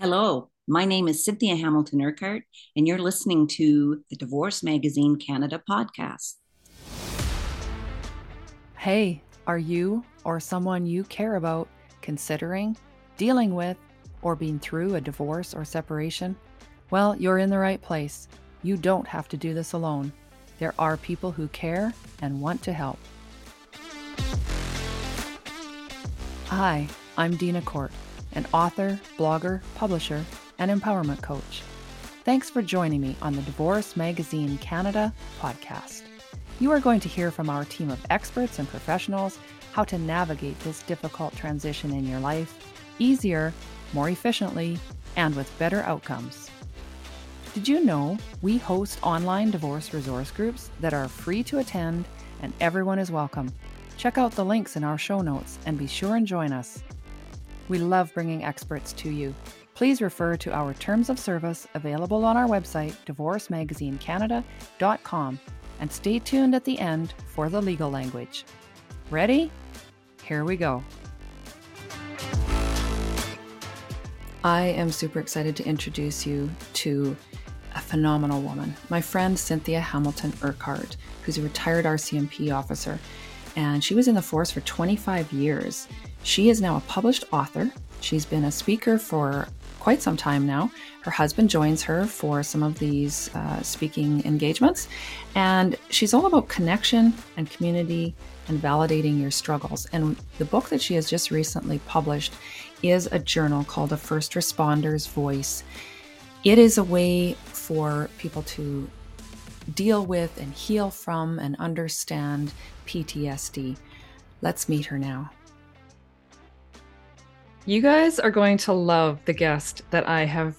Hello, my name is Cynthia Hamilton Urquhart, and you're listening to the Divorce Magazine Canada podcast. Hey, are you or someone you care about considering, dealing with, or being through a divorce or separation? Well, you're in the right place. You don't have to do this alone. There are people who care and want to help. Hi, I'm Dina Court an author, blogger, publisher, and empowerment coach. Thanks for joining me on the Divorce Magazine Canada podcast. You are going to hear from our team of experts and professionals how to navigate this difficult transition in your life easier, more efficiently, and with better outcomes. Did you know we host online divorce resource groups that are free to attend and everyone is welcome? Check out the links in our show notes and be sure and join us. We love bringing experts to you. Please refer to our terms of service available on our website, divorcemagazinecanada.com, and stay tuned at the end for the legal language. Ready? Here we go. I am super excited to introduce you to a phenomenal woman, my friend Cynthia Hamilton Urquhart, who's a retired RCMP officer. And she was in the force for 25 years. She is now a published author. She's been a speaker for quite some time now. Her husband joins her for some of these uh, speaking engagements. And she's all about connection and community and validating your struggles. And the book that she has just recently published is a journal called A First Responder's Voice. It is a way for people to deal with and heal from and understand PTSD. Let's meet her now. You guys are going to love the guest that I have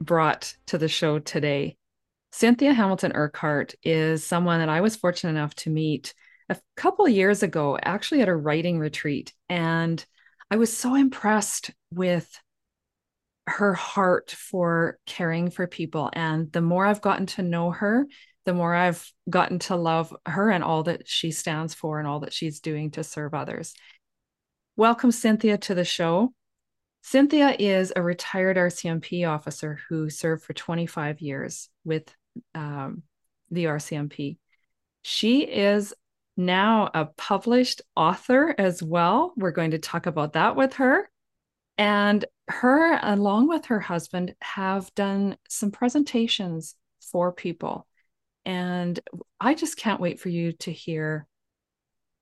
brought to the show today. Cynthia Hamilton Urquhart is someone that I was fortunate enough to meet a couple years ago, actually at a writing retreat. And I was so impressed with her heart for caring for people. And the more I've gotten to know her, the more I've gotten to love her and all that she stands for and all that she's doing to serve others. Welcome, Cynthia, to the show. Cynthia is a retired RCMP officer who served for 25 years with um, the RCMP. She is now a published author as well. We're going to talk about that with her. And her, along with her husband, have done some presentations for people. And I just can't wait for you to hear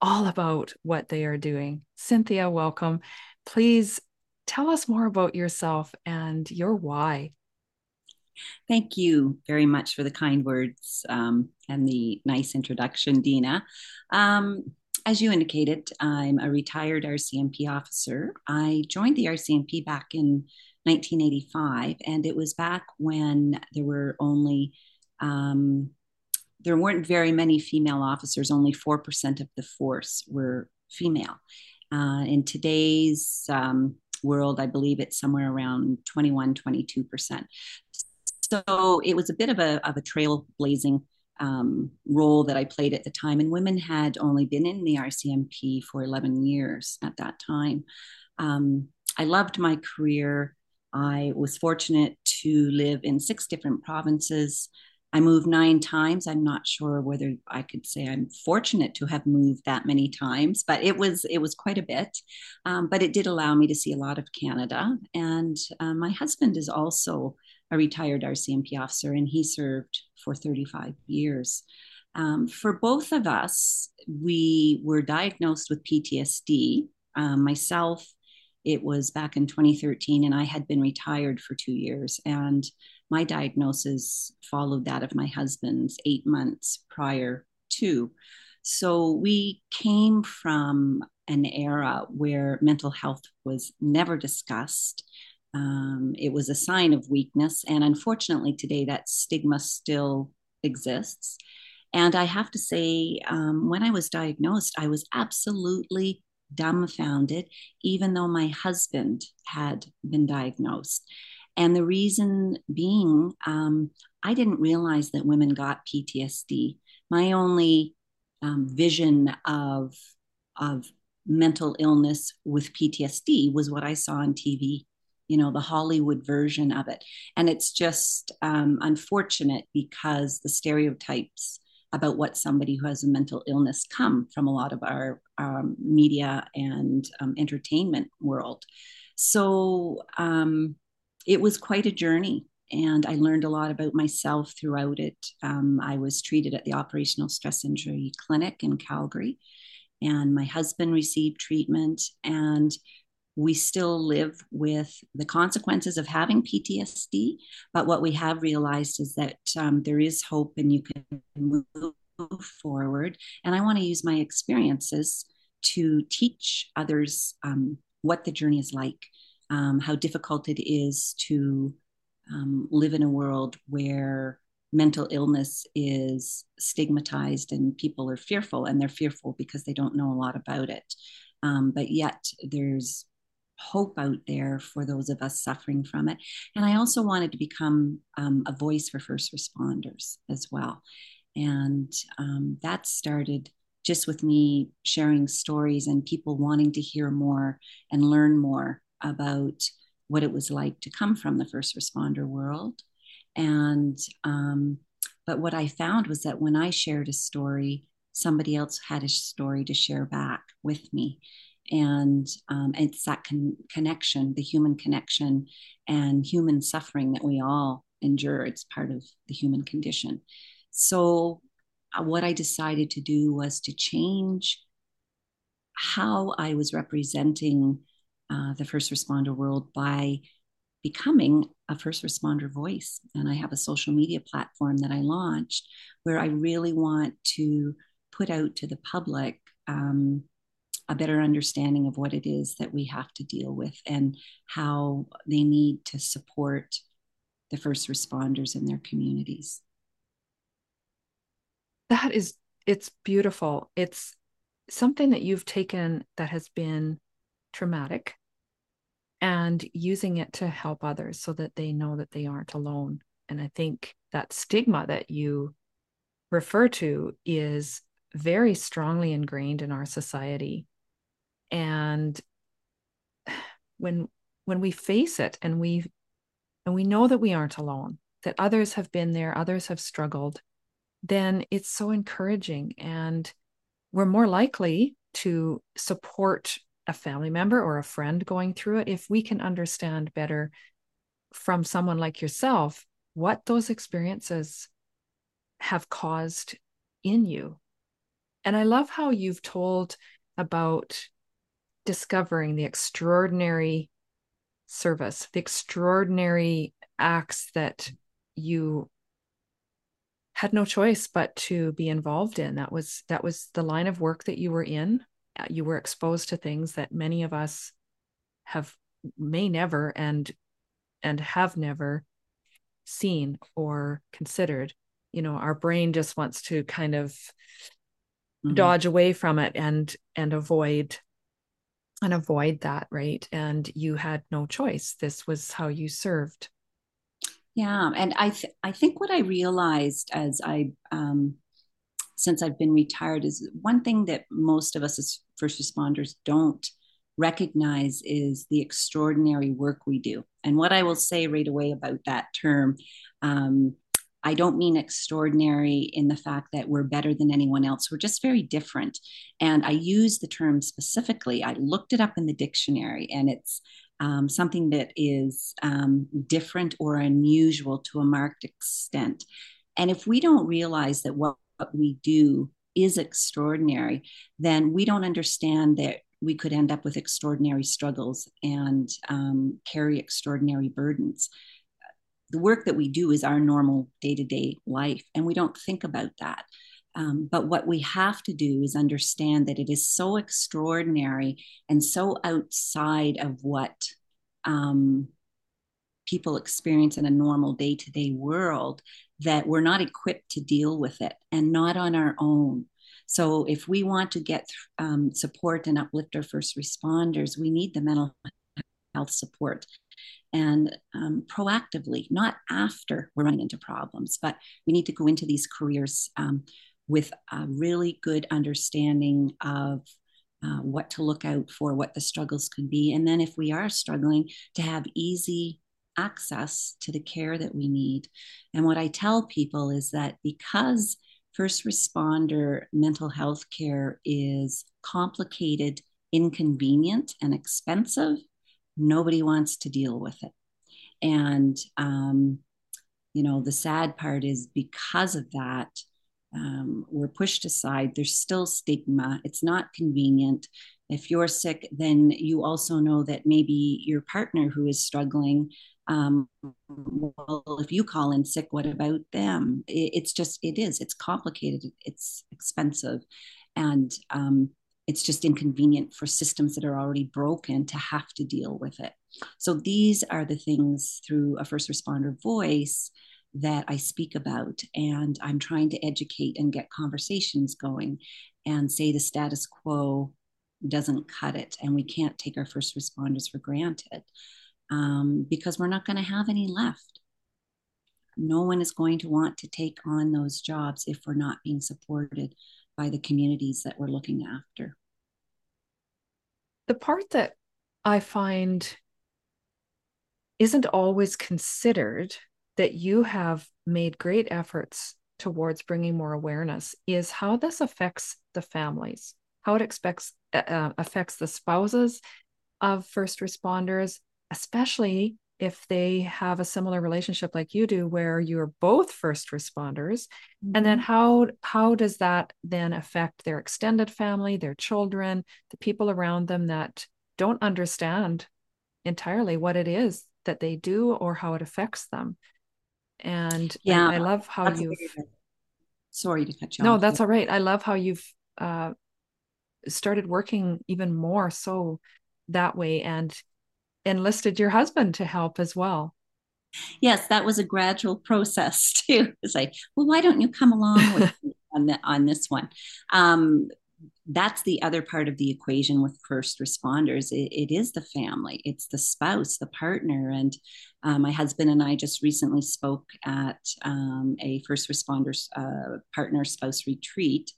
all about what they are doing. Cynthia, welcome. Please tell us more about yourself and your why. Thank you very much for the kind words um, and the nice introduction, Dina. Um, as you indicated, I'm a retired RCMP officer. I joined the RCMP back in 1985, and it was back when there were only um, there weren't very many female officers, only 4% of the force were female. Uh, in today's um, world, I believe it's somewhere around 21, 22%. So it was a bit of a, of a trailblazing um, role that I played at the time. And women had only been in the RCMP for 11 years at that time. Um, I loved my career. I was fortunate to live in six different provinces. I moved nine times. I'm not sure whether I could say I'm fortunate to have moved that many times, but it was it was quite a bit. Um, but it did allow me to see a lot of Canada. And uh, my husband is also a retired RCMP officer, and he served for 35 years. Um, for both of us, we were diagnosed with PTSD. Um, myself, it was back in 2013, and I had been retired for two years. And my diagnosis followed that of my husband's eight months prior to. So we came from an era where mental health was never discussed. Um, it was a sign of weakness. And unfortunately, today that stigma still exists. And I have to say, um, when I was diagnosed, I was absolutely dumbfounded, even though my husband had been diagnosed. And the reason being, um, I didn't realize that women got PTSD. My only um, vision of, of mental illness with PTSD was what I saw on TV you know the hollywood version of it and it's just um, unfortunate because the stereotypes about what somebody who has a mental illness come from a lot of our um, media and um, entertainment world so um, it was quite a journey and I learned a lot about myself throughout it. Um, I was treated at the Operational Stress Injury Clinic in Calgary, and my husband received treatment. And we still live with the consequences of having PTSD. But what we have realized is that um, there is hope and you can move forward. And I want to use my experiences to teach others um, what the journey is like, um, how difficult it is to um, live in a world where mental illness is stigmatized and people are fearful and they're fearful because they don't know a lot about it. Um, but yet there's hope out there for those of us suffering from it. And i also wanted to become um, a voice for first responders as well. And um, that started just with me sharing stories and people wanting to hear more and learn more about what it was like to come from the first responder world. And, um, but what I found was that when I shared a story, somebody else had a story to share back with me. And um, it's that con- connection, the human connection and human suffering that we all endure. It's part of the human condition. So, uh, what I decided to do was to change how I was representing uh, the first responder world by becoming a first responder voice. And I have a social media platform that I launched where I really want to put out to the public um, a better understanding of what it is that we have to deal with and how they need to support the first responders in their communities. That is, it's beautiful. It's something that you've taken that has been traumatic and using it to help others so that they know that they aren't alone. And I think that stigma that you refer to is very strongly ingrained in our society. And when when we face it and we and we know that we aren't alone, that others have been there, others have struggled, then it's so encouraging and we're more likely to support a family member or a friend going through it, if we can understand better from someone like yourself what those experiences have caused in you. And I love how you've told about discovering the extraordinary service, the extraordinary acts that you had no choice but to be involved in. That was that was the line of work that you were in you were exposed to things that many of us have may never and and have never seen or considered. You know our brain just wants to kind of mm-hmm. dodge away from it and and avoid and avoid that right? And you had no choice. This was how you served. Yeah and i th- i think what i realized as i um since I've been retired is one thing that most of us as first responders don't recognize is the extraordinary work we do. And what I will say right away about that term, um, I don't mean extraordinary in the fact that we're better than anyone else. We're just very different. And I use the term specifically. I looked it up in the dictionary, and it's um, something that is um, different or unusual to a marked extent. And if we don't realize that what we do is extraordinary, then we don't understand that we could end up with extraordinary struggles and um, carry extraordinary burdens. The work that we do is our normal day to day life, and we don't think about that. Um, but what we have to do is understand that it is so extraordinary and so outside of what um, people experience in a normal day to day world that we're not equipped to deal with it and not on our own. So, if we want to get um, support and uplift our first responders, we need the mental health support and um, proactively, not after we're running into problems, but we need to go into these careers um, with a really good understanding of uh, what to look out for, what the struggles could be. And then if we are struggling, to have easy access to the care that we need. And what I tell people is that because first responder mental health care is complicated, inconvenient, and expensive, nobody wants to deal with it. And, um, you know, the sad part is because of that, um, we're pushed aside. There's still stigma. It's not convenient. If you're sick, then you also know that maybe your partner who is struggling. Um, well, if you call in sick, what about them? It, it's just, it is, it's complicated, it's expensive. And um, it's just inconvenient for systems that are already broken to have to deal with it. So these are the things through a first responder voice that I speak about. And I'm trying to educate and get conversations going and say the status quo doesn't cut it. And we can't take our first responders for granted um, because we're not going to have any left. No one is going to want to take on those jobs if we're not being supported by the communities that we're looking after. The part that I find isn't always considered that you have made great efforts towards bringing more awareness is how this affects the families, how it expects, uh, uh, affects the spouses of first responders, especially if they have a similar relationship like you do where you're both first responders mm-hmm. and then mm-hmm. how how does that then affect their extended family their children the people around them that don't understand entirely what it is that they do or how it affects them and yeah, I, I love how you've. Sorry to cut you no, off. No, that's all right. I love how you've uh, started working even more so that way and enlisted your husband to help as well. Yes, that was a gradual process too. It's like, well, why don't you come along with on the, on this one? Um, that's the other part of the equation with first responders. It, it is the family, it's the spouse, the partner. And uh, my husband and I just recently spoke at um, a first responders uh, partner spouse retreat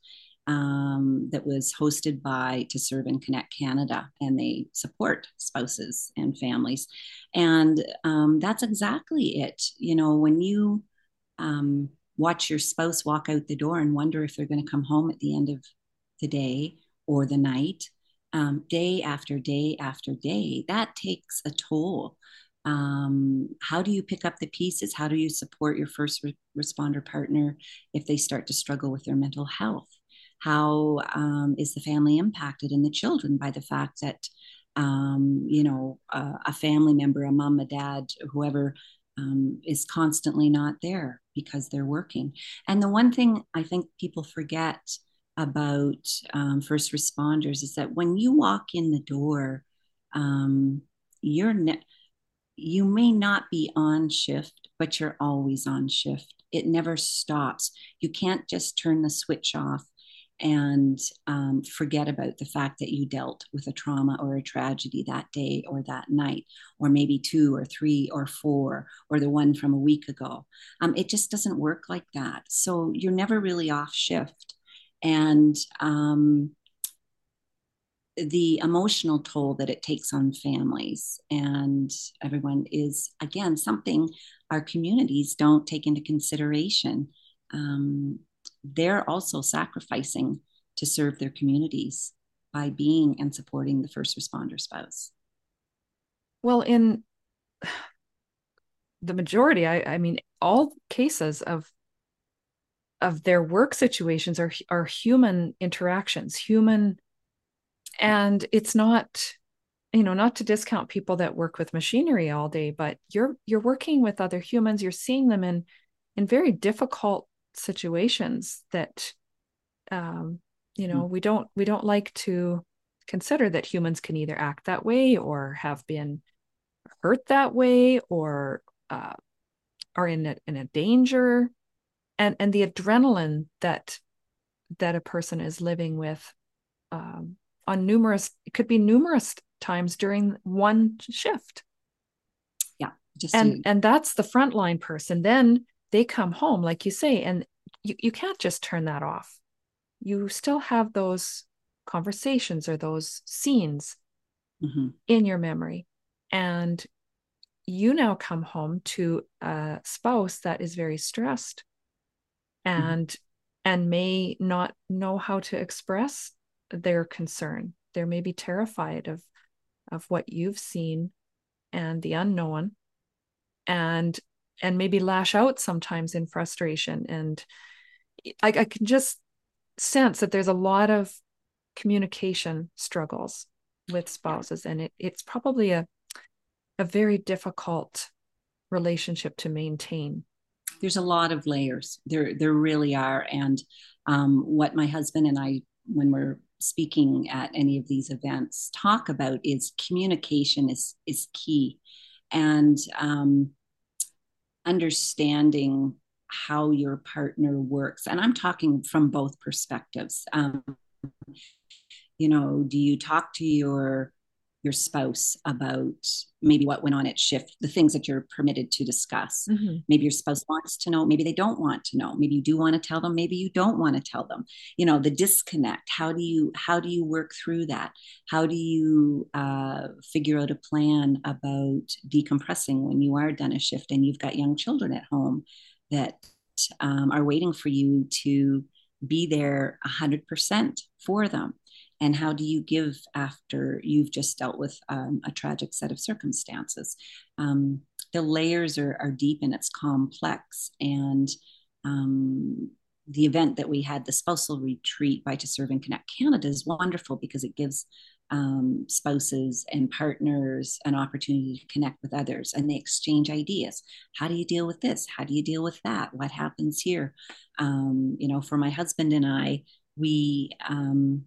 um, that was hosted by To Serve and Connect Canada, and they support spouses and families. And um, that's exactly it. You know, when you um, watch your spouse walk out the door and wonder if they're going to come home at the end of the day or the night, um, day after day after day, that takes a toll. Um, how do you pick up the pieces? How do you support your first re- responder partner if they start to struggle with their mental health? How um, is the family impacted and the children by the fact that, um, you know, uh, a family member, a mom, a dad, whoever um, is constantly not there because they're working. And the one thing I think people forget about um, first responders is that when you walk in the door, um, you're ne- you may not be on shift, but you're always on shift. It never stops. You can't just turn the switch off and um, forget about the fact that you dealt with a trauma or a tragedy that day or that night, or maybe two or three or four, or the one from a week ago. Um, it just doesn't work like that. So you're never really off shift and um, the emotional toll that it takes on families and everyone is again something our communities don't take into consideration um, they're also sacrificing to serve their communities by being and supporting the first responder spouse. Well in the majority I, I mean all cases of of their work situations are are human interactions human and it's not you know not to discount people that work with machinery all day but you're you're working with other humans you're seeing them in in very difficult situations that um you know mm-hmm. we don't we don't like to consider that humans can either act that way or have been hurt that way or uh, are in a, in a danger. And and the adrenaline that that a person is living with um, on numerous it could be numerous times during one shift. Yeah just and and that's the frontline person. Then they come home like you say and you, you can't just turn that off you still have those conversations or those scenes mm-hmm. in your memory. And you now come home to a spouse that is very stressed mm-hmm. and mm-hmm. and may not know how to express their concern. They may be terrified of of what you've seen and the unknown and and maybe lash out sometimes in frustration. And I, I can just sense that there's a lot of communication struggles with spouses. And it, it's probably a a very difficult relationship to maintain. There's a lot of layers. There there really are. And um, what my husband and i when we're speaking at any of these events talk about is communication is is key. And um, understanding how your partner works. And i'm talking from both perspectives. Um, you know do you talk to your your spouse about maybe what went on at shift, the things that you're permitted to discuss. Mm-hmm. Maybe your spouse wants to know, maybe they don't want to know. Maybe you do want to tell them, maybe you don't want to tell them. You know, the disconnect. How do you how do you work through that? How do you uh, figure out a plan about decompressing when you are done a shift and you've got young children at home that um, are waiting for you to be there 100% for them and how do you give after you've just dealt with um, a tragic set of circumstances? Um, the layers are, are, deep and it's complex. And um, the event that we had the spousal retreat by to serve and connect canada is wonderful because it gives um, spouses and partners an opportunity to connect with others and they exchange ideas. How do you deal with this? How do you deal with that? What happens here? Um, you know for my husband and i we um,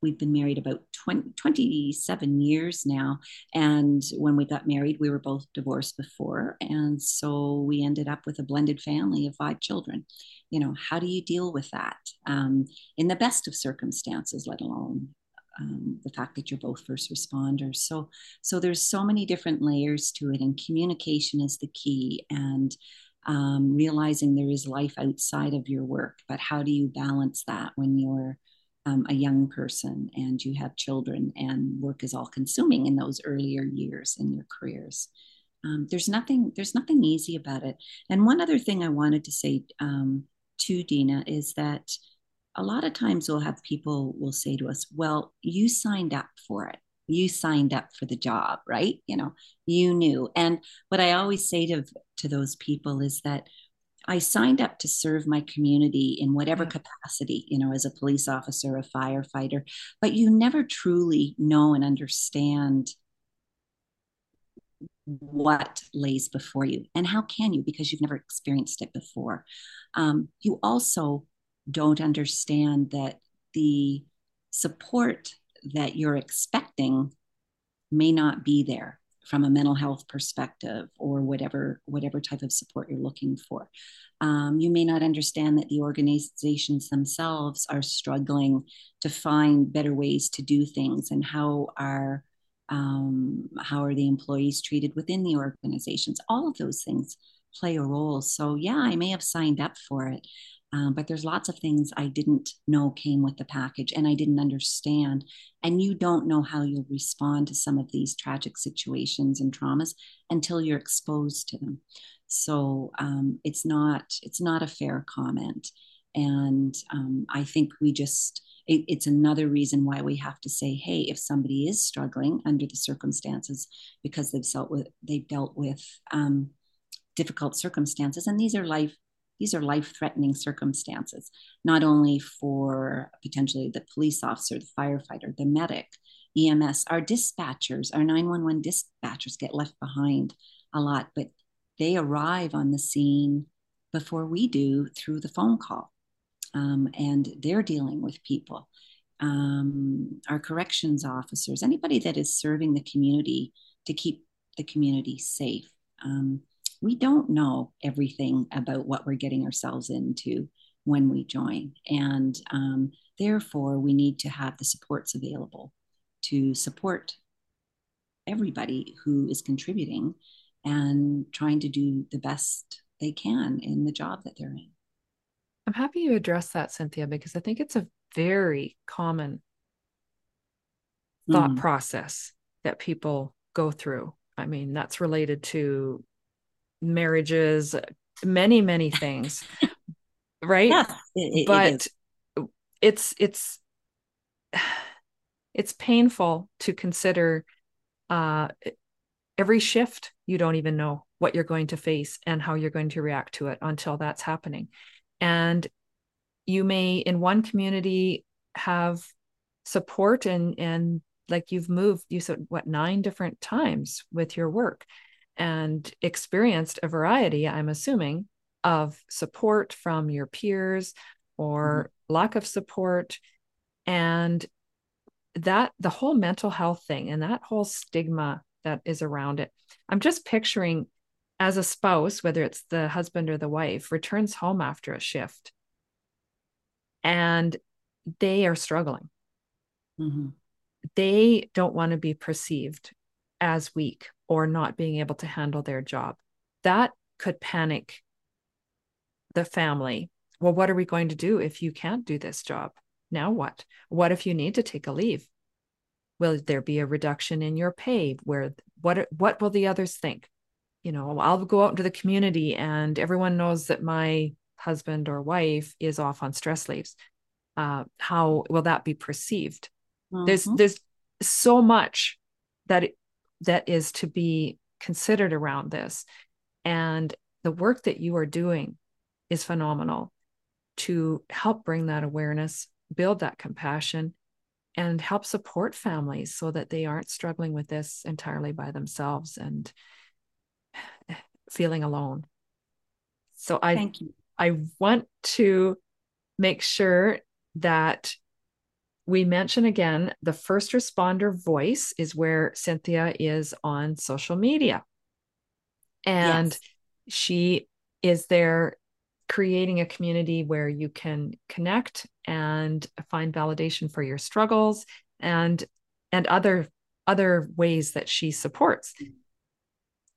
we've been married about 20, 27 years now. And when we got married, we were both divorced before. And so we ended up with a blended family of five children. You know, how do you deal with that um, in the best of circumstances, let alone um, the fact that you're both first responders. So, so there's so many different layers to it, and communication is the key. And um, realizing there is life outside of your work, but how do you balance that when you're um, a young person and you have children and work is all consuming in those earlier years in your careers. Um, there's nothing there's nothing easy about it. And one other thing i wanted to say um, to dina is that a lot of times we'll have people will say to us well you signed up for it. You signed up for the job right? You know you knew. And what i always say to to those people is that I signed up to serve my community in whatever capacity, you know, as a police officer, a firefighter, but you never truly know and understand what lays before you. And how can you? Because you've never experienced it before. Um, you also don't understand that the support that you're expecting may not be there from a mental health perspective or whatever whatever type of support you're looking for. Um, you may not understand that the organizations themselves are struggling to find better ways to do things and how are um, how are the employees treated within the organizations. All of those things play a role. So yeah i may have signed up for it um, but there's lots of things I didn't know came with the package and I didn't understand. And you don't know how you'll respond to some of these tragic situations and traumas until you're exposed to them. So um, it's not it's not a fair comment. And um, I think we just it, it's another reason why we have to say, hey, if somebody is struggling under the circumstances because they've dealt with they've dealt with um, difficult circumstances, and these are life these are life threatening circumstances, not only for potentially the police officer, the firefighter, the medic, EMS, our dispatchers, our 911 dispatchers get left behind a lot, but they arrive on the scene before we do through the phone call. Um, and they're dealing with people. Um, our corrections officers, anybody that is serving the community to keep the community safe. Um, we don't know everything about what we're getting ourselves into when we join. And um, therefore, we need to have the supports available to support everybody who is contributing and trying to do the best they can in the job that they're in. I'm happy you addressed that, Cynthia, because I think it's a very common thought mm. process that people go through. I mean, that's related to marriages, many, many things. right? Yeah, it, but it it's it's it's painful to consider uh, every shift you don't even know what you're going to face and how you're going to react to it until that's happening and you may in one community have support and and like you've moved you said what nine different times with your work and experienced a variety i'm assuming of support from your peers or mm-hmm. lack of support and that the whole mental health thing and that whole stigma that is around it i'm just picturing as a spouse whether it's the husband or the wife returns home after a shift and they are struggling mm-hmm. they don't want to be perceived as weak or not being able to handle their job. That could panic the family. Well what are we going to do if you can't do this job? Now what? What if you need to take a leave? Will there be a reduction in your pay where what what will the others think? You know i'll go out into the community and everyone knows that my husband or wife is off on stress leaves. Uh, how will that be perceived? Mm-hmm. there's there's so much that that is to be considered around this and the work that you are doing is phenomenal to help bring that awareness, build that compassion, and help support families so that they aren't struggling with this entirely by themselves and feeling alone. So I thank you. I want to make sure that we mention again the first responder voice is where Cynthia is on social media. And yes. she is there creating a community where you can connect and find validation for your struggles and and other other ways that she supports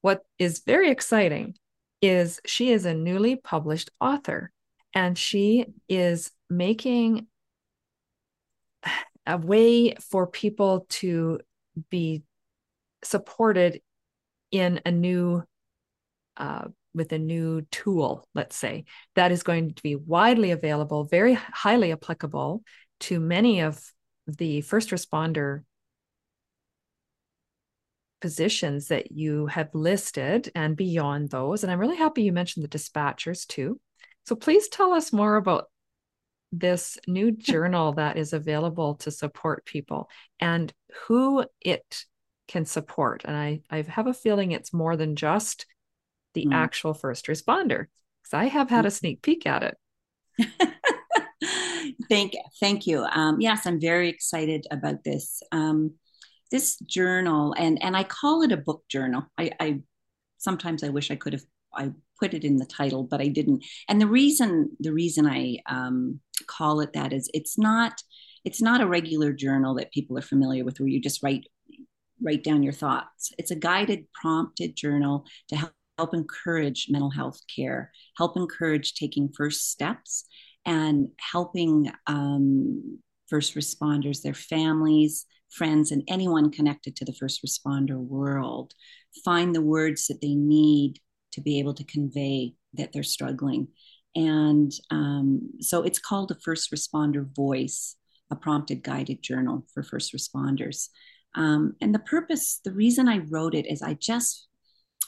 what is very exciting is she is a newly published author and she is making a way for people to be supported in a new uh, with a new tool, let's say, that is going to be widely available, very highly applicable to many of the first responder positions that you have listed and beyond those. And I'm really happy you mentioned the dispatchers too. So please tell us more about this new journal that is available to support people and who it can support. And I, I have a feeling it's more than just the mm. actual first responder because I have had a mm-hmm. sneak peek at it. thank thank you. Um, yes, I'm very excited about this. Um, this journal, and and I call it a book journal. I, I sometimes I wish I could have I put it in the title, but I didn't. And the reason the reason I um, call it that is it's not it's not a regular journal that people are familiar with where you just write write down your thoughts. It's a guided, prompted journal to help help encourage mental health care, help encourage taking first steps, and helping um, first responders, their families, friends, and anyone connected to the first responder world find the words that they need to be able to convey that they're struggling. And um, so it's called a first responder voice, a prompted guided journal for first responders. Um, and the purpose, the reason I wrote it is I just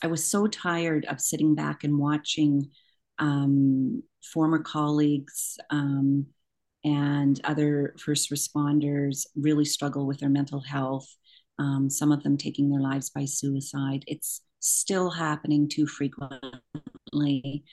I was so tired of sitting back and watching um, former colleagues um, and other first responders really struggle with their mental health. Um, some of them taking their lives by suicide. It's still happening too frequently.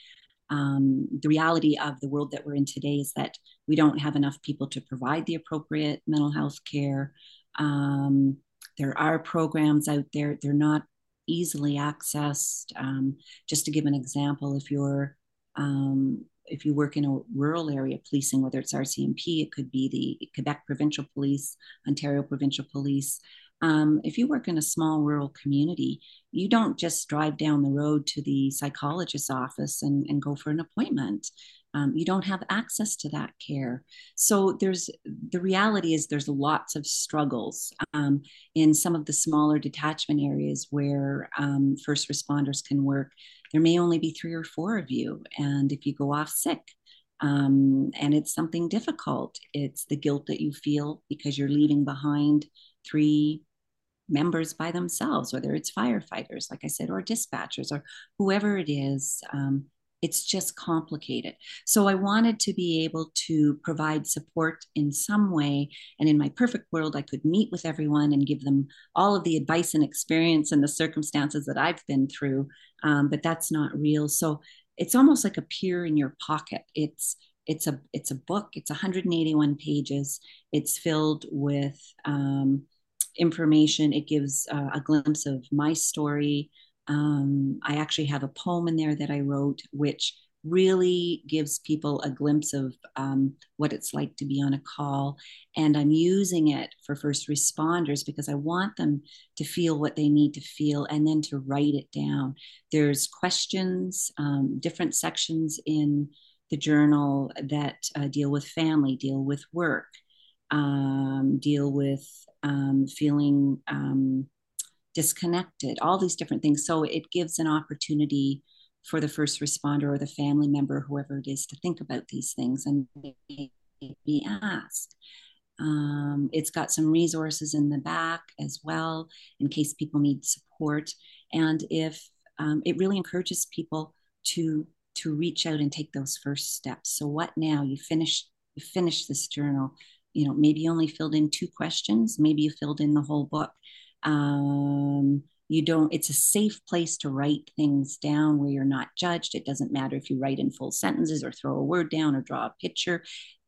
Um, the reality of the world that we're in today is that we don't have enough people to provide the appropriate mental health care. Um, there are programs out there, they're not easily accessed. Um, just to give an example, if you're um, if you work in a rural area policing, whether it's RCMP, it could be the Quebec Provincial Police, Ontario Provincial Police. Um, if you work in a small rural community, you don't just drive down the road to the psychologist's office and, and go for an appointment. um, you don't have access to that care so there's the reality is there's lots of struggles um, in some of the smaller detachment areas where um, first responders can work there may only be three or four of you and if you go off sick um, and it's something difficult it's the guilt that you feel because you're leaving behind three members by themselves, whether it's firefighters, like I said, or dispatchers, or whoever it is. Um, it's just complicated. So I wanted to be able to provide support in some way. And in my perfect world, I could meet with everyone and give them all of the advice and experience and the circumstances that I've been through. Um, but that's not real. So it's almost like a peer in your pocket. It's it's a it's a book. It's 181 pages. It's filled with um, information. It gives uh, a glimpse of my story. Um, I actually have a poem in there that I wrote, which really gives people a glimpse of um, what it's like to be on a call. And I'm using it for first responders because I want them to feel what they need to feel and then to write it down. There's questions, um, different sections in the journal that uh, deal with family, deal with work, um, deal with um, feeling um, disconnected, all these different things. So it gives an opportunity for the first responder or the family member, whoever it is, to think about these things and be asked. Um, it's got some resources in the back as well in case people need support. And if um, it really encourages people to to reach out and take those first steps. So what now? You finish you finish this journal you know maybe you only filled in two questions maybe you filled in the whole book. Um, you don't it's a safe place to write things down where you're not judged. It doesn't matter if you write in full sentences or throw a word down or draw a picture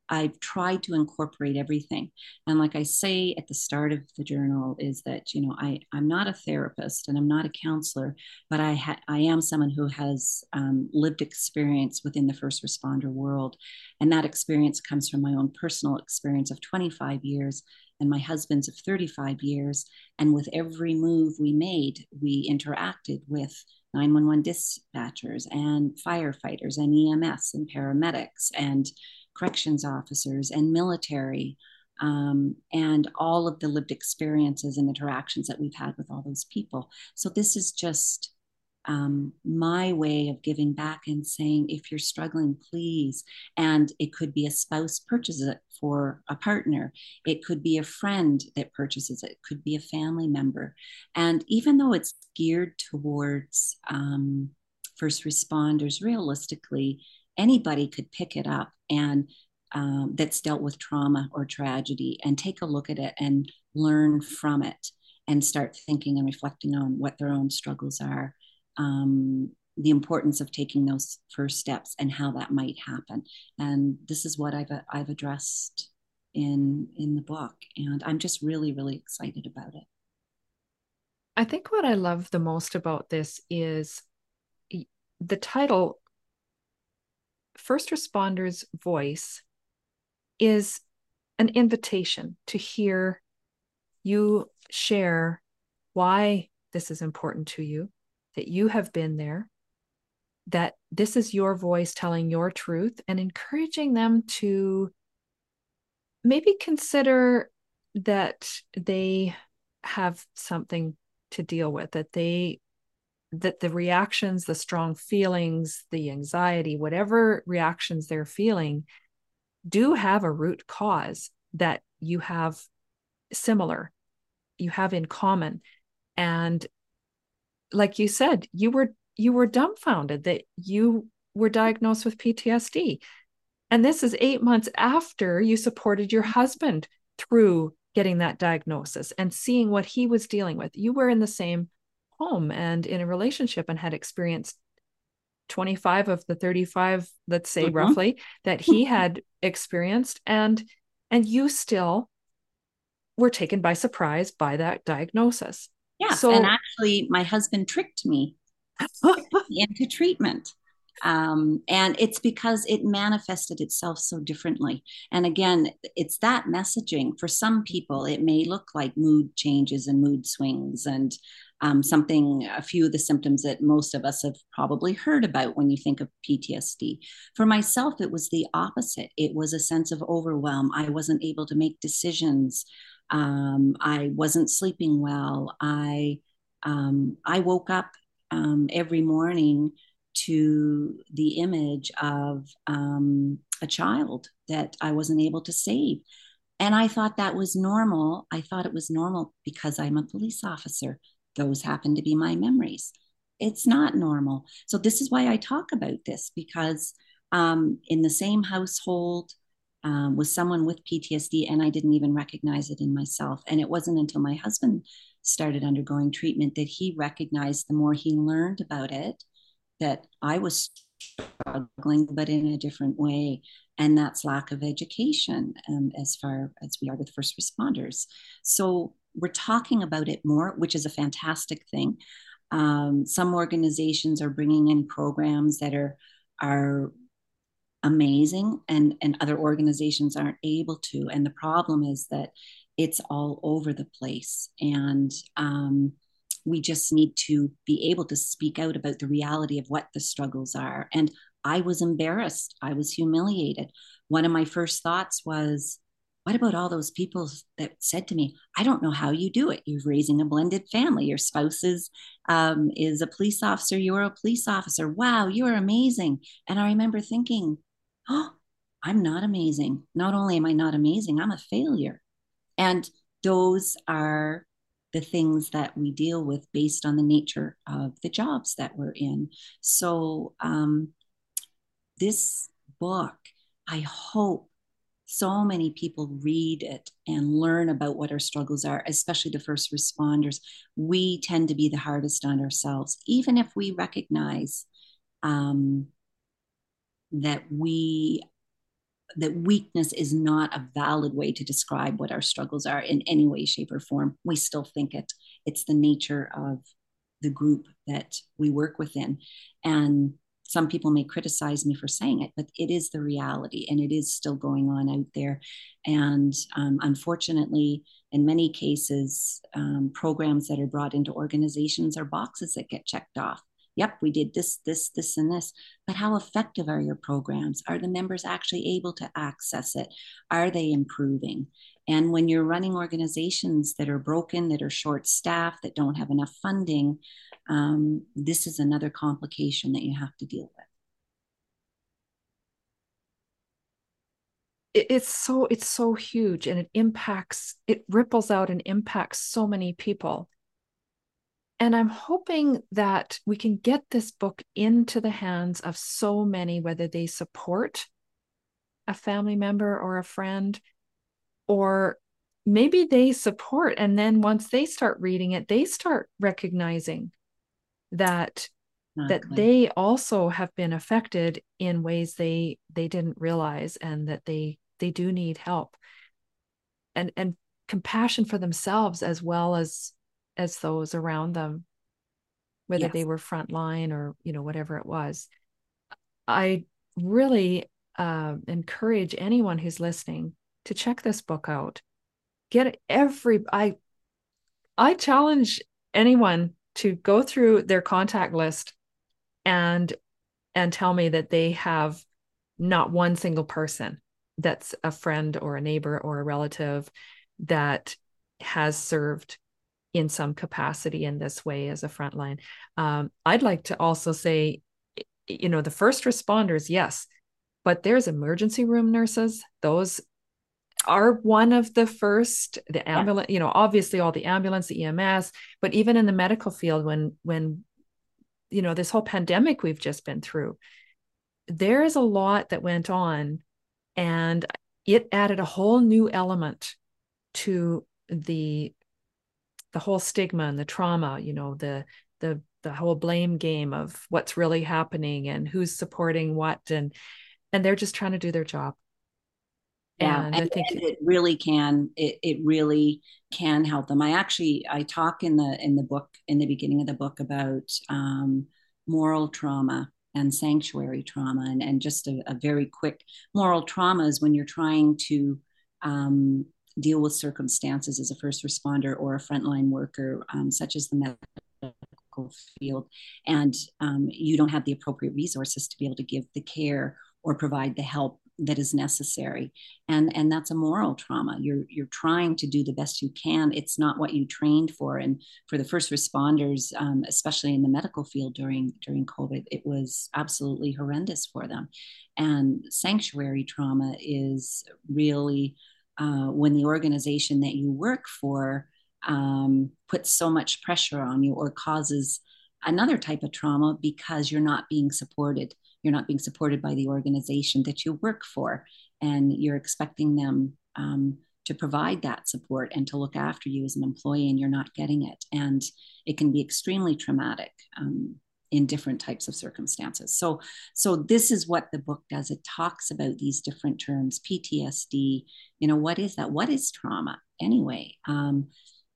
I've tried to incorporate everything. And like I say at the start of the journal is that, you know, I, I'm not a therapist and I'm not a counselor, but I, ha- I am someone who has um, lived experience within the first responder world. And that experience comes from my own personal experience of 25 years and my husband's of 35 years. And with every move we made, we interacted with 911 dispatchers and firefighters and EMS and paramedics and corrections officers and military um, and all of the lived experiences and interactions that we've had with all those people. So this is just um, my way of giving back and saying, if you're struggling, please. And it could be a spouse purchases it for a partner. It could be a friend that purchases it. It could be a family member. And even though it's geared towards um, first responders, realistically, anybody could pick it up and um, that's dealt with trauma or tragedy and take a look at it and learn from it and start thinking and reflecting on what their own struggles are um, the importance of taking those first steps and how that might happen. And this is what i've i've addressed in in the book and i'm just really really excited about it. I think what i love the most about this is the title first responders' voice is an invitation to hear you share why this is important to you, that you have been there, that this is your voice telling your truth, and encouraging them to maybe consider that they have something to deal with, that they that the reactions, the strong feelings, the anxiety, whatever reactions they're feeling, do have a root cause that you have similar, you have in common. And like you said, you were you were dumbfounded that you were diagnosed with PTSD. And this is eight months after you supported your husband through getting that diagnosis and seeing what he was dealing with. You were in the same home and in a relationship and had experienced 25 of the 35 let's say mm-hmm. roughly that he had experienced and and you still were taken by surprise by that diagnosis. Yeah so and actually my husband tricked me into treatment. Um, and it's because it manifested itself so differently. And again it's that messaging. For some people it may look like mood changes and mood swings and um, something, a few of the symptoms that most of us have probably heard about when you think of PTSD. For myself, it was the opposite. It was a sense of overwhelm. I wasn't able to make decisions. Um, I wasn't sleeping well. I um, I woke up um, every morning to the image of um, a child that I wasn't able to save. And I thought that was normal. I thought it was normal because I'm a police officer. Those happen to be my memories. It's not normal. So, this is why I talk about this because um, in the same household um, with someone with PTSD, and I didn't even recognize it in myself. And it wasn't until my husband started undergoing treatment that he recognized the more he learned about it that I was struggling, but in a different way. And that's lack of education um, as far as we are with first responders. So we're talking about it more, which is a fantastic thing. Um, some organizations are bringing in programs that are are amazing and and other organizations aren't able to and the problem is that it's all over the place and um, we just need to be able to speak out about the reality of what the struggles are. And I was embarrassed. I was humiliated. One of my first thoughts was, what about all those people that said to me, I don't know how you do it. You're raising a blended family. Your spouse is, um, is a police officer. You're a police officer. Wow, you're amazing. And I remember thinking, oh, I'm not amazing. Not only am I not amazing, I'm a failure. And those are the things that we deal with based on the nature of the jobs that we're in. So, um, this book, I hope so many people read it and learn about what our struggles are, especially the first responders. We tend to be the hardest on ourselves, even if we recognize um, that we that weakness is not a valid way to describe what our struggles are in any way, shape, or form. We still think it. It's the nature of the group that we work within. And some people may criticize me for saying it, but it is the reality and it is still going on out there. And um, unfortunately, in many cases, um, programs that are brought into organizations are boxes that get checked off yep, we did this, this, this, and this. But how effective are your programs? Are the members actually able to access it? Are they improving? And when you're running organizations that are broken, that are short staffed, that don't have enough funding, um, this is another complication that you have to deal with. it's so it's so huge and it impacts it ripples out and impacts so many people and I'm hoping that we can get this book into the hands of so many, whether they support a family member or a friend, or maybe they support. And then once they start reading it, they start recognizing that that they also have been affected in ways they they didn't realize and that they they do need help and and compassion for themselves as well as as those around them whether yes. they were frontline or you know whatever it was i really uh, encourage anyone who's listening to check this book out get every i i challenge anyone to go through their contact list and and tell me that they have not one single person that's a friend or a neighbor or a relative that has served in some capacity in this way as a frontline. Um, I'd like to also say, you know, the first responders, yes, but there's emergency room nurses. Those are one of the first the ambulance yeah. you know obviously all the ambulance the ems but even in the medical field when when you know this whole pandemic we've just been through there is a lot that went on and it added a whole new element to the the whole stigma and the trauma you know the the the whole blame game of what's really happening and who's supporting what and and they're just trying to do their job yeah and, and i think and it really can it, it really can help them. I actually i talk in the in the book in the beginning of the book about um, moral trauma and sanctuary trauma and, and just a, a very quick moral trauma is when you're trying to um, deal with circumstances as a first responder or a frontline worker, um, such as the medical field and um, you don't have the appropriate resources to be able to give the care or provide the help that is necessary. And and that's a moral trauma. You're you're trying to do the best you can. It's not what you trained for. And for the first responders um, especially in the medical field during during covid it was absolutely horrendous for them. And sanctuary trauma is really uh, when the organization that you work for um, puts so much pressure on you or causes another type of trauma because you're not being supported you're not being supported by the organization that you work for and you're expecting them um, to provide that support and to look after you as an employee and you're not getting it. And it can be extremely traumatic um, in different types of circumstances. So so this is what the book does. It talks about these different terms ptsd you know what is that? What is trauma? Anyway um,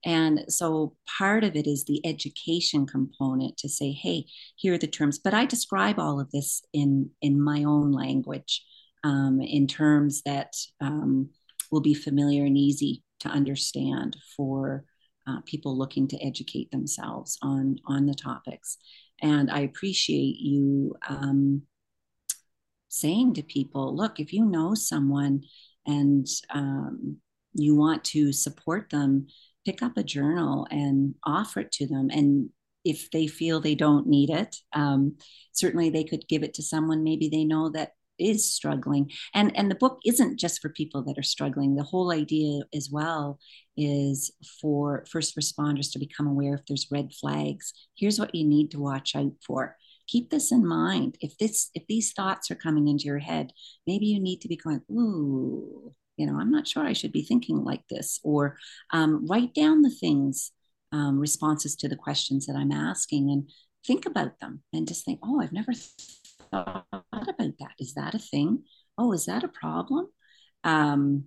and so part of it is the education component to say, hey, here are the terms. But I describe all of this in, in my own language um, in terms that um, will be familiar and easy to understand for uh, people looking to educate themselves on, on the topics. And I appreciate you um, saying to people, look, if you know someone and um, you want to support them, pick up a journal and offer it to them. And if they feel they don't need it, um, certainly they could give it to someone maybe they know that is struggling. And and the book isn't just for people that are struggling. The whole idea as well is for first responders to become aware if there's red flags. Here's what you need to watch out for. Keep this in mind. If this if these thoughts are coming into your head, maybe you need to be going, ooh, you know i'm not sure i should be thinking like this or um, write down the things um, responses to the questions that i'm asking and think about them and just think oh i've never thought about that. Is that a thing? Oh is that a problem? Um,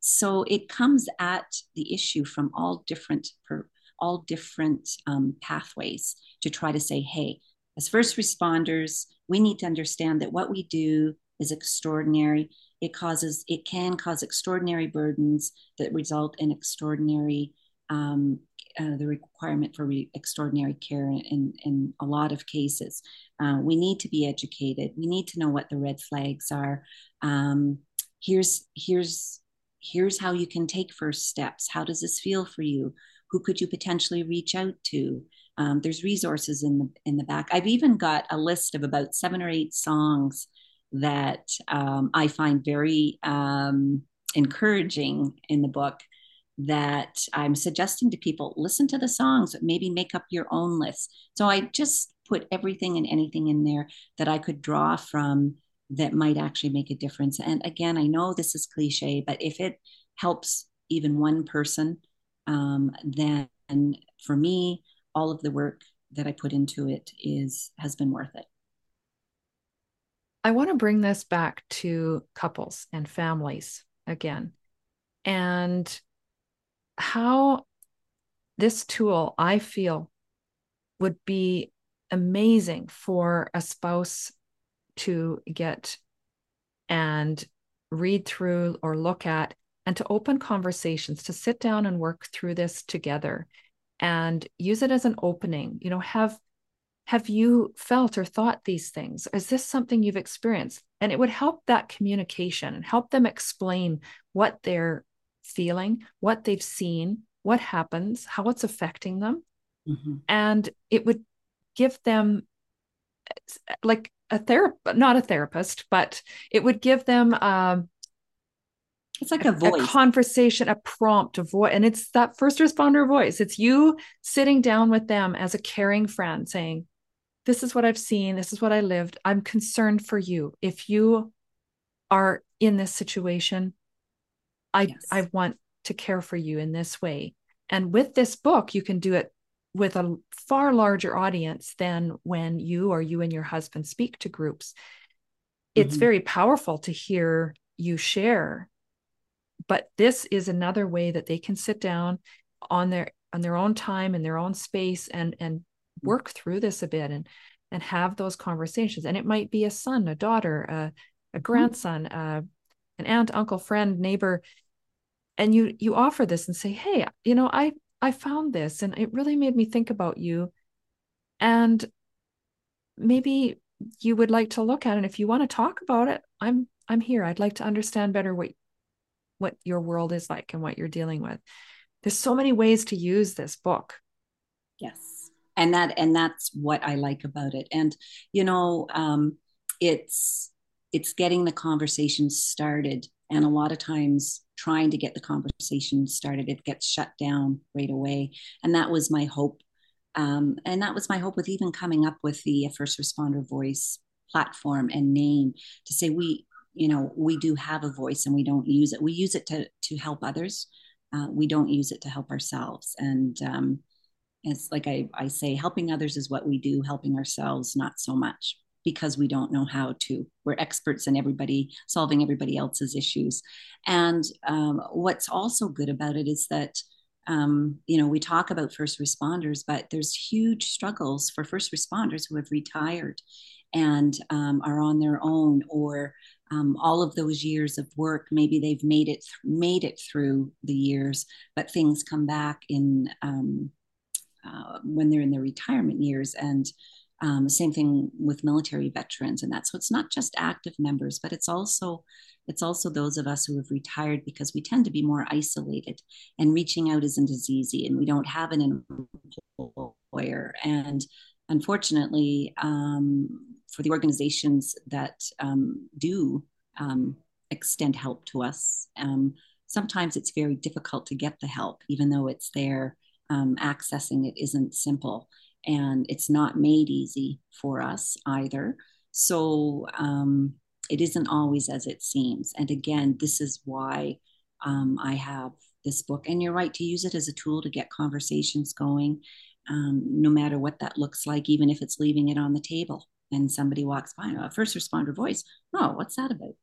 so it comes at the issue from all different per, all different um, pathways to try to say hey as first responders we need to understand that what we do is extraordinary it causes it can cause extraordinary burdens that result in extraordinary um, uh, the requirement for re- extraordinary care in, in a lot of cases. Uh, we need to be educated. We need to know what the red flags are. Um, here's here's here's how you can take first steps. How does this feel for you? Who could you potentially reach out to? Um, there's resources in the in the back. I've even got a list of about seven or eight songs that um, I find very um, encouraging in the book that I'm suggesting to people listen to the songs, maybe make up your own list. So I just put everything and anything in there that I could draw from that might actually make a difference. And again, I know this is cliche, but if it helps even one person, um, then for me, all of the work that I put into it is has been worth it. I want to bring this back to couples and families again. And how this tool I feel would be amazing for a spouse to get and read through or look at and to open conversations to sit down and work through this together and use it as an opening you know have have you felt or thought these things? Is this something you've experienced? And it would help that communication and help them explain what they're feeling, what they've seen, what happens, how it's affecting them. Mm-hmm. And it would give them like a therapist, not a therapist, but it would give them um, it's like a, a voice a conversation a prompt a voice and it's that first responder voice it's you sitting down with them as a caring friend saying this is what I've seen. This is what I lived. I'm concerned for you. If you are in this situation, I yes. I want to care for you in this way. And with this book, you can do it with a far larger audience than when you or you and your husband speak to groups. It's mm-hmm. very powerful to hear you share. But this is another way that they can sit down on their on their own time in their own space and and work through this a bit and and have those conversations and it might be a son a daughter a, a mm-hmm. grandson uh, an aunt uncle friend neighbor and you you offer this and say hey you know i i found this and it really made me think about you And maybe you would like to look at it. If you want to talk about it, I'm I'm here. I'd like to understand better what what your world is like and what you're dealing with. There's so many ways to use this book. Yes. And that and that's what I like about it. And you know, um, it's it's getting the conversation started. And a lot of times trying to get the conversation started, it gets shut down right away. And that was my hope. Um, and that was my hope with even coming up with the first responder voice platform and name to say we you know we do have a voice and we don't use it we use it to to help others uh, we don't use it to help ourselves and um, it's like I, I say helping others is what we do helping ourselves not so much because we don't know how to. We're experts in everybody solving everybody else's issues. And um, what's also good about it is that um, you know we talk about first responders but there's huge struggles for first responders who have retired and um, are on their own or um, all of those years of work maybe they've made it th- made it through the years but things come back in um, uh, when they're in their retirement years. And um, same thing with military veterans. And that so it's not just active members but it's also it's also those of us who have retired because we tend to be more isolated and reaching out isn't as easy and we don't have an employer. And unfortunately um, for the organizations that um, do um, extend help to us, um, sometimes it's very difficult to get the help, even though it's there. Um, accessing it isn't simple and it's not made easy for us either. So um, it isn't always as it seems. And again, this is why um, I have this book. And you're right to use it as a tool to get conversations going, um, no matter what that looks like, even if it's leaving it on the table and somebody walks by, a first responder voice. Oh, what's that about?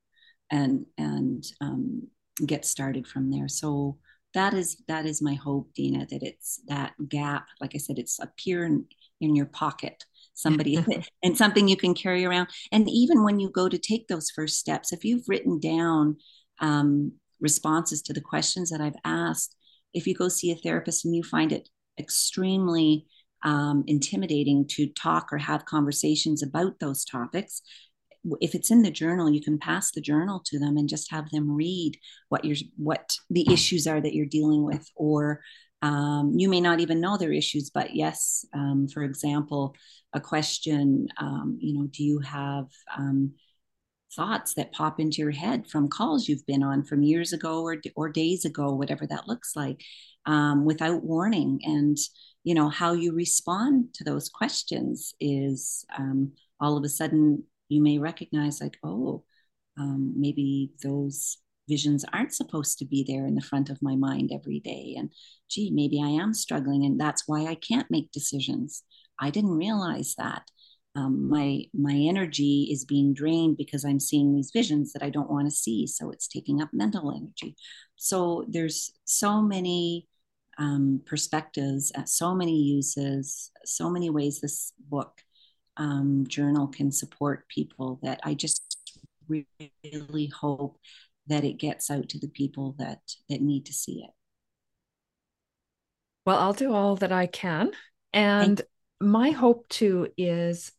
And and um, get started from there. So that is that is my hope, Dina, that it's that gap. Like I said, it's appear in, in your pocket somebody and something you can carry around. And even when you go to take those first steps, if you've written down um, responses to the questions that I've asked, if you go see a therapist and you find it extremely um, intimidating to talk or have conversations about those topics if it's in the journal you can pass the journal to them and just have them read what your what the issues are that you're dealing with or um, you may not even know their issues but yes um, for example a question um, you know do you have um, thoughts that pop into your head from calls you've been on from years ago or, or days ago whatever that looks like um, without warning? And you know how you respond to those questions is um, all of a sudden you may recognize like oh um, maybe those visions aren't supposed to be there in the front of my mind every day. And gee maybe i am struggling and that's why i can't make decisions. I didn't realize that. Um, my my energy is being drained because i'm seeing these visions that i don't want to see so it's taking up mental energy. So there's so many um, perspectives, so many uses, so many ways this book um, journal can support people that I just really hope that it gets out to the people that that need to see it. Well, I'll do all that I can. And my hope too is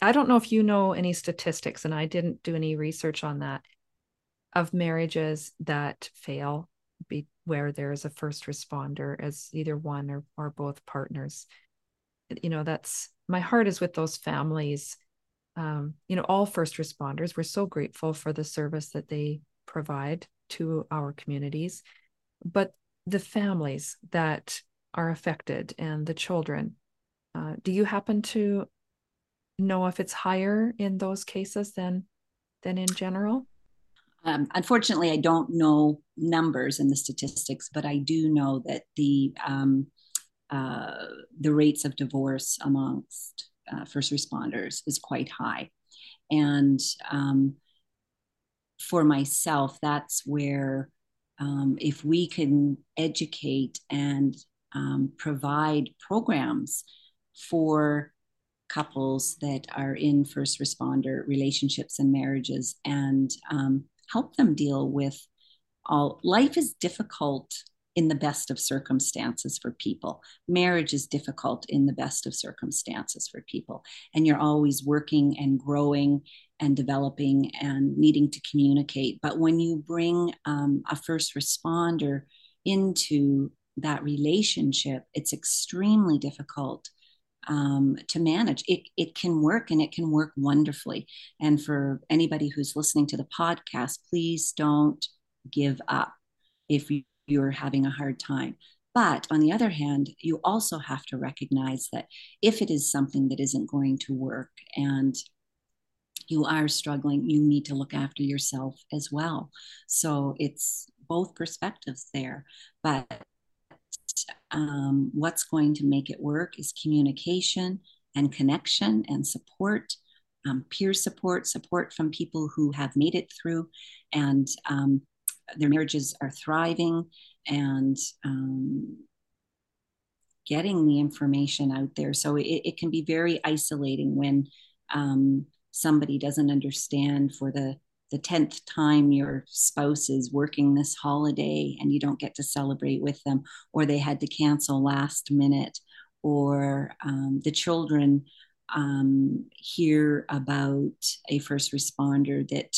I don't know if you know any statistics, and I didn't do any research on that, of marriages that fail be where there is a first responder as either one or, or both partners you know that's my heart is with those families. Um, you know all first responders we're so grateful for the service that they provide to our communities but the families that are affected and the children uh, do you happen to know if it's higher in those cases than than in general? Um, unfortunately, I don't know numbers and the statistics, but I do know that the um, uh, the rates of divorce amongst uh, first responders is quite high, and um, for myself, that's where um, if we can educate and um, provide programs for couples that are in first responder relationships and marriages and um, help them deal with all life is difficult in the best of circumstances for people. Marriage is difficult in the best of circumstances for people. And you're always working and growing and developing and needing to communicate. But when you bring um, a first responder into that relationship, it's extremely difficult um, to manage. It, it can work and it can work wonderfully. And for anybody who's listening to the podcast, please don't give up if you you're having a hard time. But on the other hand, you also have to recognize that if it is something that isn't going to work and you are struggling, you need to look after yourself as well. So it's both perspectives there. But um, what's going to make it work is communication and connection and support, um, peer support, support from people who have made it through, and um, their marriages are thriving and um, getting the information out there. So it, it can be very isolating when um, somebody doesn't understand for the the 10th time your spouse is working this holiday and you don't get to celebrate with them, or they had to cancel last minute, or um, the children um, hear about a first responder that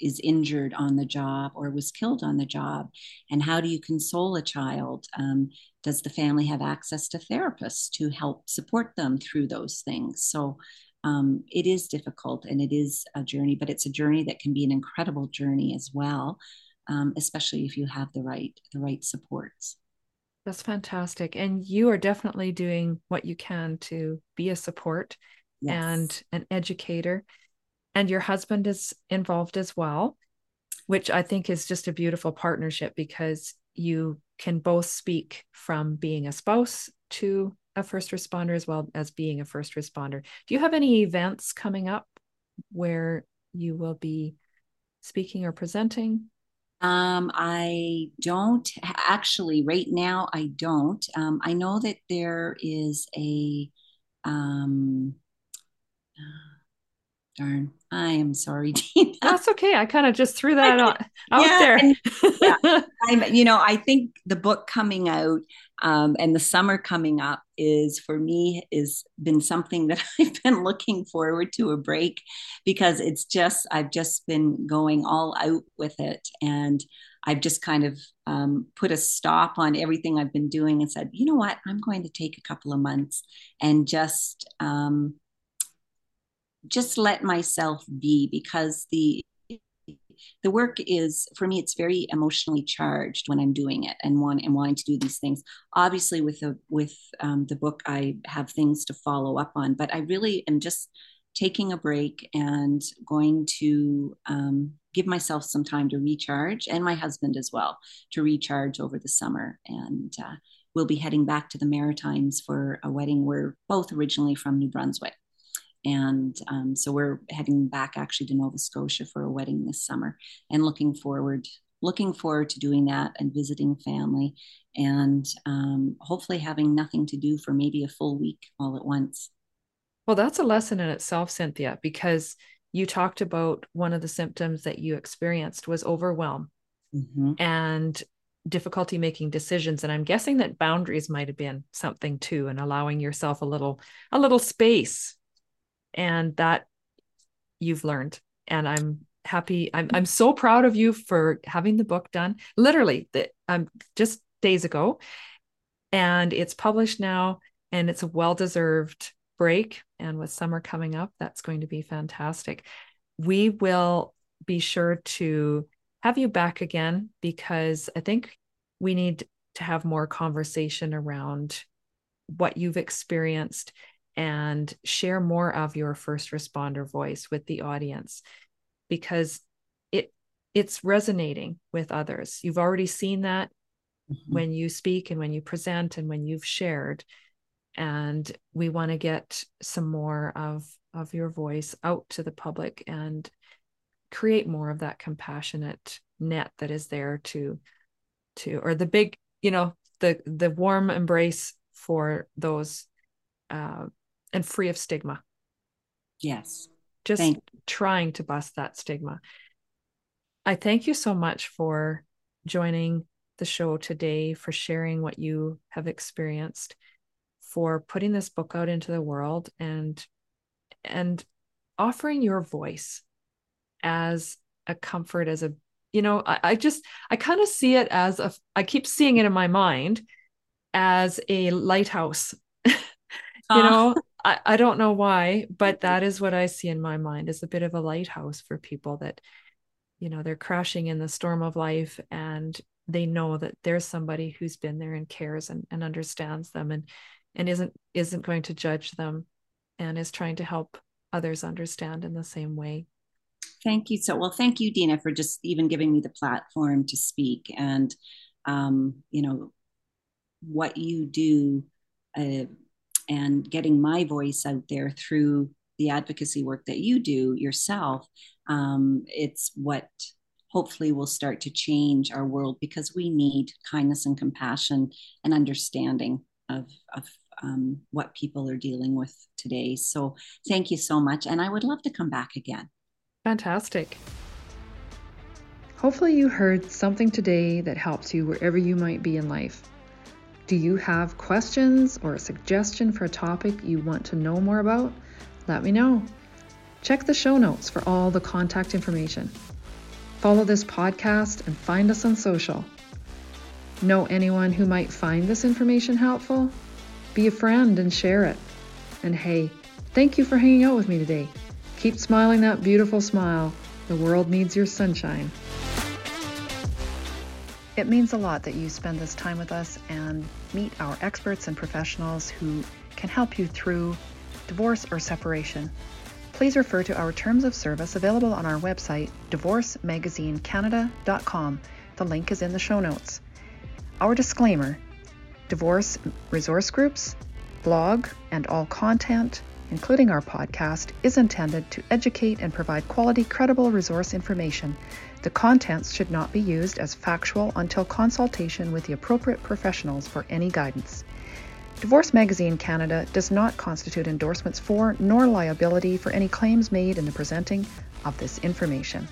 is injured on the job or was killed on the job and how do you console a child? Um, does the family have access to therapists to help support them through those things? So um, it is difficult and it is a journey but it's a journey that can be an incredible journey as well um, especially if you have the right the right supports. That's fantastic. And you are definitely doing what you can to be a support yes. and an educator and your husband is involved as well, which I think is just a beautiful partnership because you can both speak from being a spouse to a first responder as well as being a first responder. Do you have any events coming up where you will be speaking or presenting? Um, I don't actually right now. I don't. Um, I know that there is a um, darn. I am sorry Tina. that's okay. I kind of just threw that out, out yeah, there. and, yeah, i'm you know i think the book coming out um, and the summer coming up is for me is been something that i've been looking forward to a break because it's just i've just been going all out with it. And I've just kind of um, put a stop on everything I've been doing and said, you know what, I'm going to take a couple of months and just um, just let myself be because the the work is for me it's very emotionally charged when i'm doing it and want and wanting to do these things. Obviously with the with um, the book i have things to follow up on but i really am just taking a break and going to um, give myself some time to recharge and my husband as well to recharge over the summer. And uh, we'll be heading back to the maritimes for a wedding. We're both originally from new brunswick and um, so we're heading back actually to Nova Scotia for a wedding this summer and looking forward looking forward to doing that and visiting family and um, hopefully having nothing to do for maybe a full week all at once. Well, that's a lesson in itself, Cynthia, because you talked about one of the symptoms that you experienced was overwhelm mm-hmm. and difficulty making decisions and i'm guessing that boundaries might have been something too and allowing yourself a little a little space and that you've learned. And i'm happy i'm i'm so proud of you for having the book done. Literally um just days ago. And it's published now and it's a well deserved break. And with summer coming up that's going to be fantastic. We will be sure to have you back again because i think we need to have more conversation around what you've experienced and share more of your first responder voice with the audience because it it's resonating with others you've already seen that mm-hmm. when you speak and when you present and when you've shared and we want to get some more of of your voice out to the public and create more of that compassionate net that is there to to or the big you know the the warm embrace for those uh, and free of stigma. Yes. Just trying to bust that stigma. I thank you so much for joining the show today, for sharing what you have experienced, for putting this book out into the world and and offering your voice as a comfort, as a you know, I, I just I kind of see it as a I keep seeing it in my mind as a lighthouse. you know, I, I don't know why, but that is what I see in my mind as a bit of a lighthouse for people that, you know, they're crashing in the storm of life and they know that there's somebody who's been there and cares and, and understands them and and isn't isn't going to judge them and is trying to help others understand in the same way. Thank you so well. Thank you, Dina, for just even giving me the platform to speak and um, you know what you do uh, and getting my voice out there through the advocacy work that you do yourself. Um, it's what hopefully will start to change our world because we need kindness and compassion and understanding of, of um, what people are dealing with today. So thank you so much. And I would love to come back again. Fantastic. Hopefully, you heard something today that helps you wherever you might be in life. Do you have questions or a suggestion for a topic you want to know more about? Let me know. Check the show notes for all the contact information. Follow this podcast and find us on social. Know anyone who might find this information helpful? Be a friend and share it. And hey, thank you for hanging out with me today. Keep smiling that beautiful smile. The world needs your sunshine. It means a lot that you spend this time with us and meet our experts and professionals who can help you through divorce or separation please refer to our terms of service available on our website, divorcemagazinecanada.com. The link is in the show notes. Our disclaimer divorce resource groups, blog, and all content, including our podcast, is intended to educate and provide quality, credible resource information. The contents should not be used as factual until consultation with the appropriate professionals for any guidance. Divorce Magazine Canada does not constitute endorsements for nor liability for any claims made in the presenting of this information.